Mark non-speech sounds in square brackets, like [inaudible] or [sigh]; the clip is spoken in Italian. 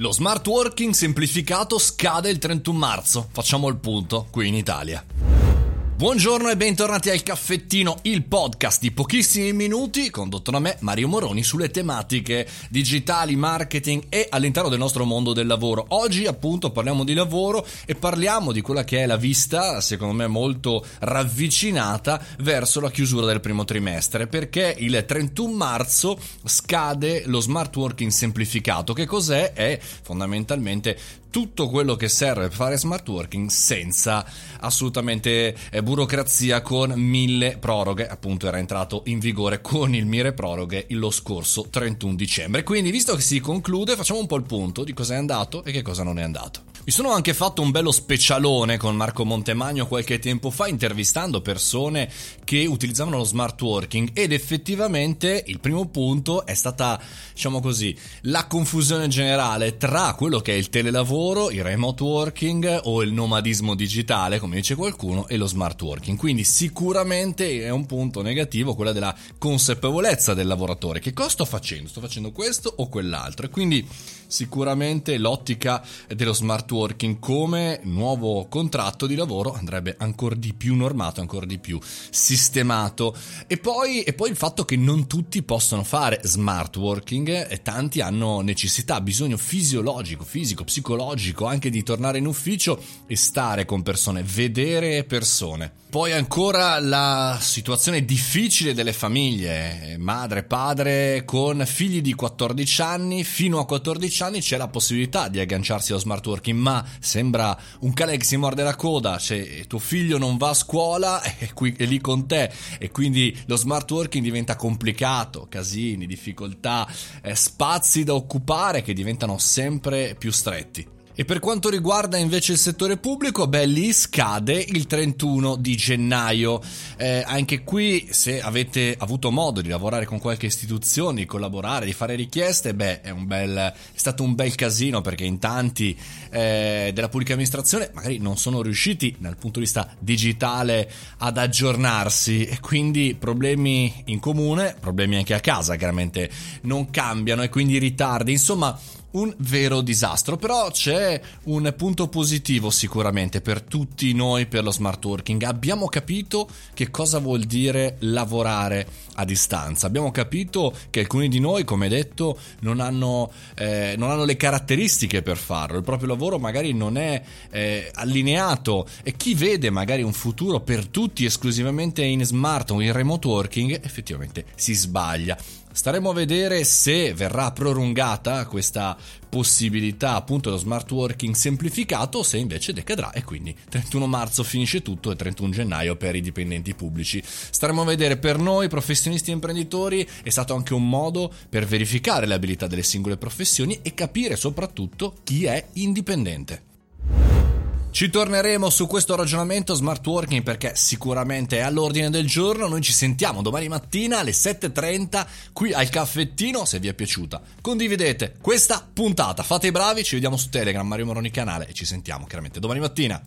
Lo smart working semplificato scade il 31 marzo. Facciamo il punto qui in Italia. Buongiorno e bentornati al Caffettino, il podcast di pochissimi minuti condotto da me, Mario Moroni, sulle tematiche digitali, marketing e all'interno del nostro mondo del lavoro. Oggi appunto parliamo di lavoro e parliamo di quella che è la vista, secondo me molto ravvicinata, verso la chiusura del primo trimestre, perché il 31 marzo scade lo smart working semplificato. Che cos'è? È fondamentalmente tutto quello che serve per fare smart working senza assolutamente eh, burocrazia con mille proroghe. Appunto era entrato in vigore con il mire proroghe lo scorso 31 dicembre. Quindi visto che si conclude facciamo un po' il punto di cosa è andato e che cosa non è andato mi sono anche fatto un bello specialone con Marco Montemagno qualche tempo fa intervistando persone che utilizzavano lo smart working ed effettivamente il primo punto è stata, diciamo così, la confusione generale tra quello che è il telelavoro, il remote working o il nomadismo digitale, come dice qualcuno, e lo smart working. Quindi sicuramente è un punto negativo quella della consapevolezza del lavoratore. Che cosa sto facendo? Sto facendo questo o quell'altro? E quindi sicuramente l'ottica dello smart working come nuovo contratto di lavoro andrebbe ancora di più normato, ancora di più sistemato. E poi, e poi il fatto che non tutti possono fare smart working e tanti hanno necessità, bisogno fisiologico, fisico, psicologico anche di tornare in ufficio e stare con persone, vedere persone. Poi ancora la situazione difficile delle famiglie, madre, padre con figli di 14 anni, fino a 14 anni c'è la possibilità di agganciarsi allo smart working, ma sembra un cane che si morde la coda, cioè tuo figlio non va a scuola [laughs] è, qui, è lì con te e quindi lo smart working diventa complicato, casini, difficoltà, eh, spazi da occupare che diventano sempre più stretti. E per quanto riguarda invece il settore pubblico, beh, lì scade il 31 di gennaio. Eh, anche qui, se avete avuto modo di lavorare con qualche istituzione, di collaborare, di fare richieste, beh, è, bel, è stato un bel casino perché in tanti eh, della pubblica amministrazione magari non sono riusciti dal punto di vista digitale ad aggiornarsi e quindi problemi in comune, problemi anche a casa, chiaramente non cambiano e quindi ritardi. Insomma, un vero disastro, però c'è un punto positivo sicuramente per tutti noi per lo smart working. Abbiamo capito che cosa vuol dire lavorare a distanza. Abbiamo capito che alcuni di noi, come detto, non hanno, eh, non hanno le caratteristiche per farlo. Il proprio lavoro magari non è eh, allineato e chi vede magari un futuro per tutti esclusivamente in smart o in remote working effettivamente si sbaglia. Staremo a vedere se verrà prolungata questa possibilità appunto dello smart working semplificato o se invece decadrà e quindi 31 marzo finisce tutto e 31 gennaio per i dipendenti pubblici. Staremo a vedere per noi professionisti e imprenditori è stato anche un modo per verificare le abilità delle singole professioni e capire soprattutto chi è indipendente. Ci torneremo su questo ragionamento smart working perché sicuramente è all'ordine del giorno. Noi ci sentiamo domani mattina alle 7.30 qui al caffettino. Se vi è piaciuta, condividete questa puntata. Fate i bravi, ci vediamo su Telegram, Mario Moroni canale e ci sentiamo chiaramente domani mattina.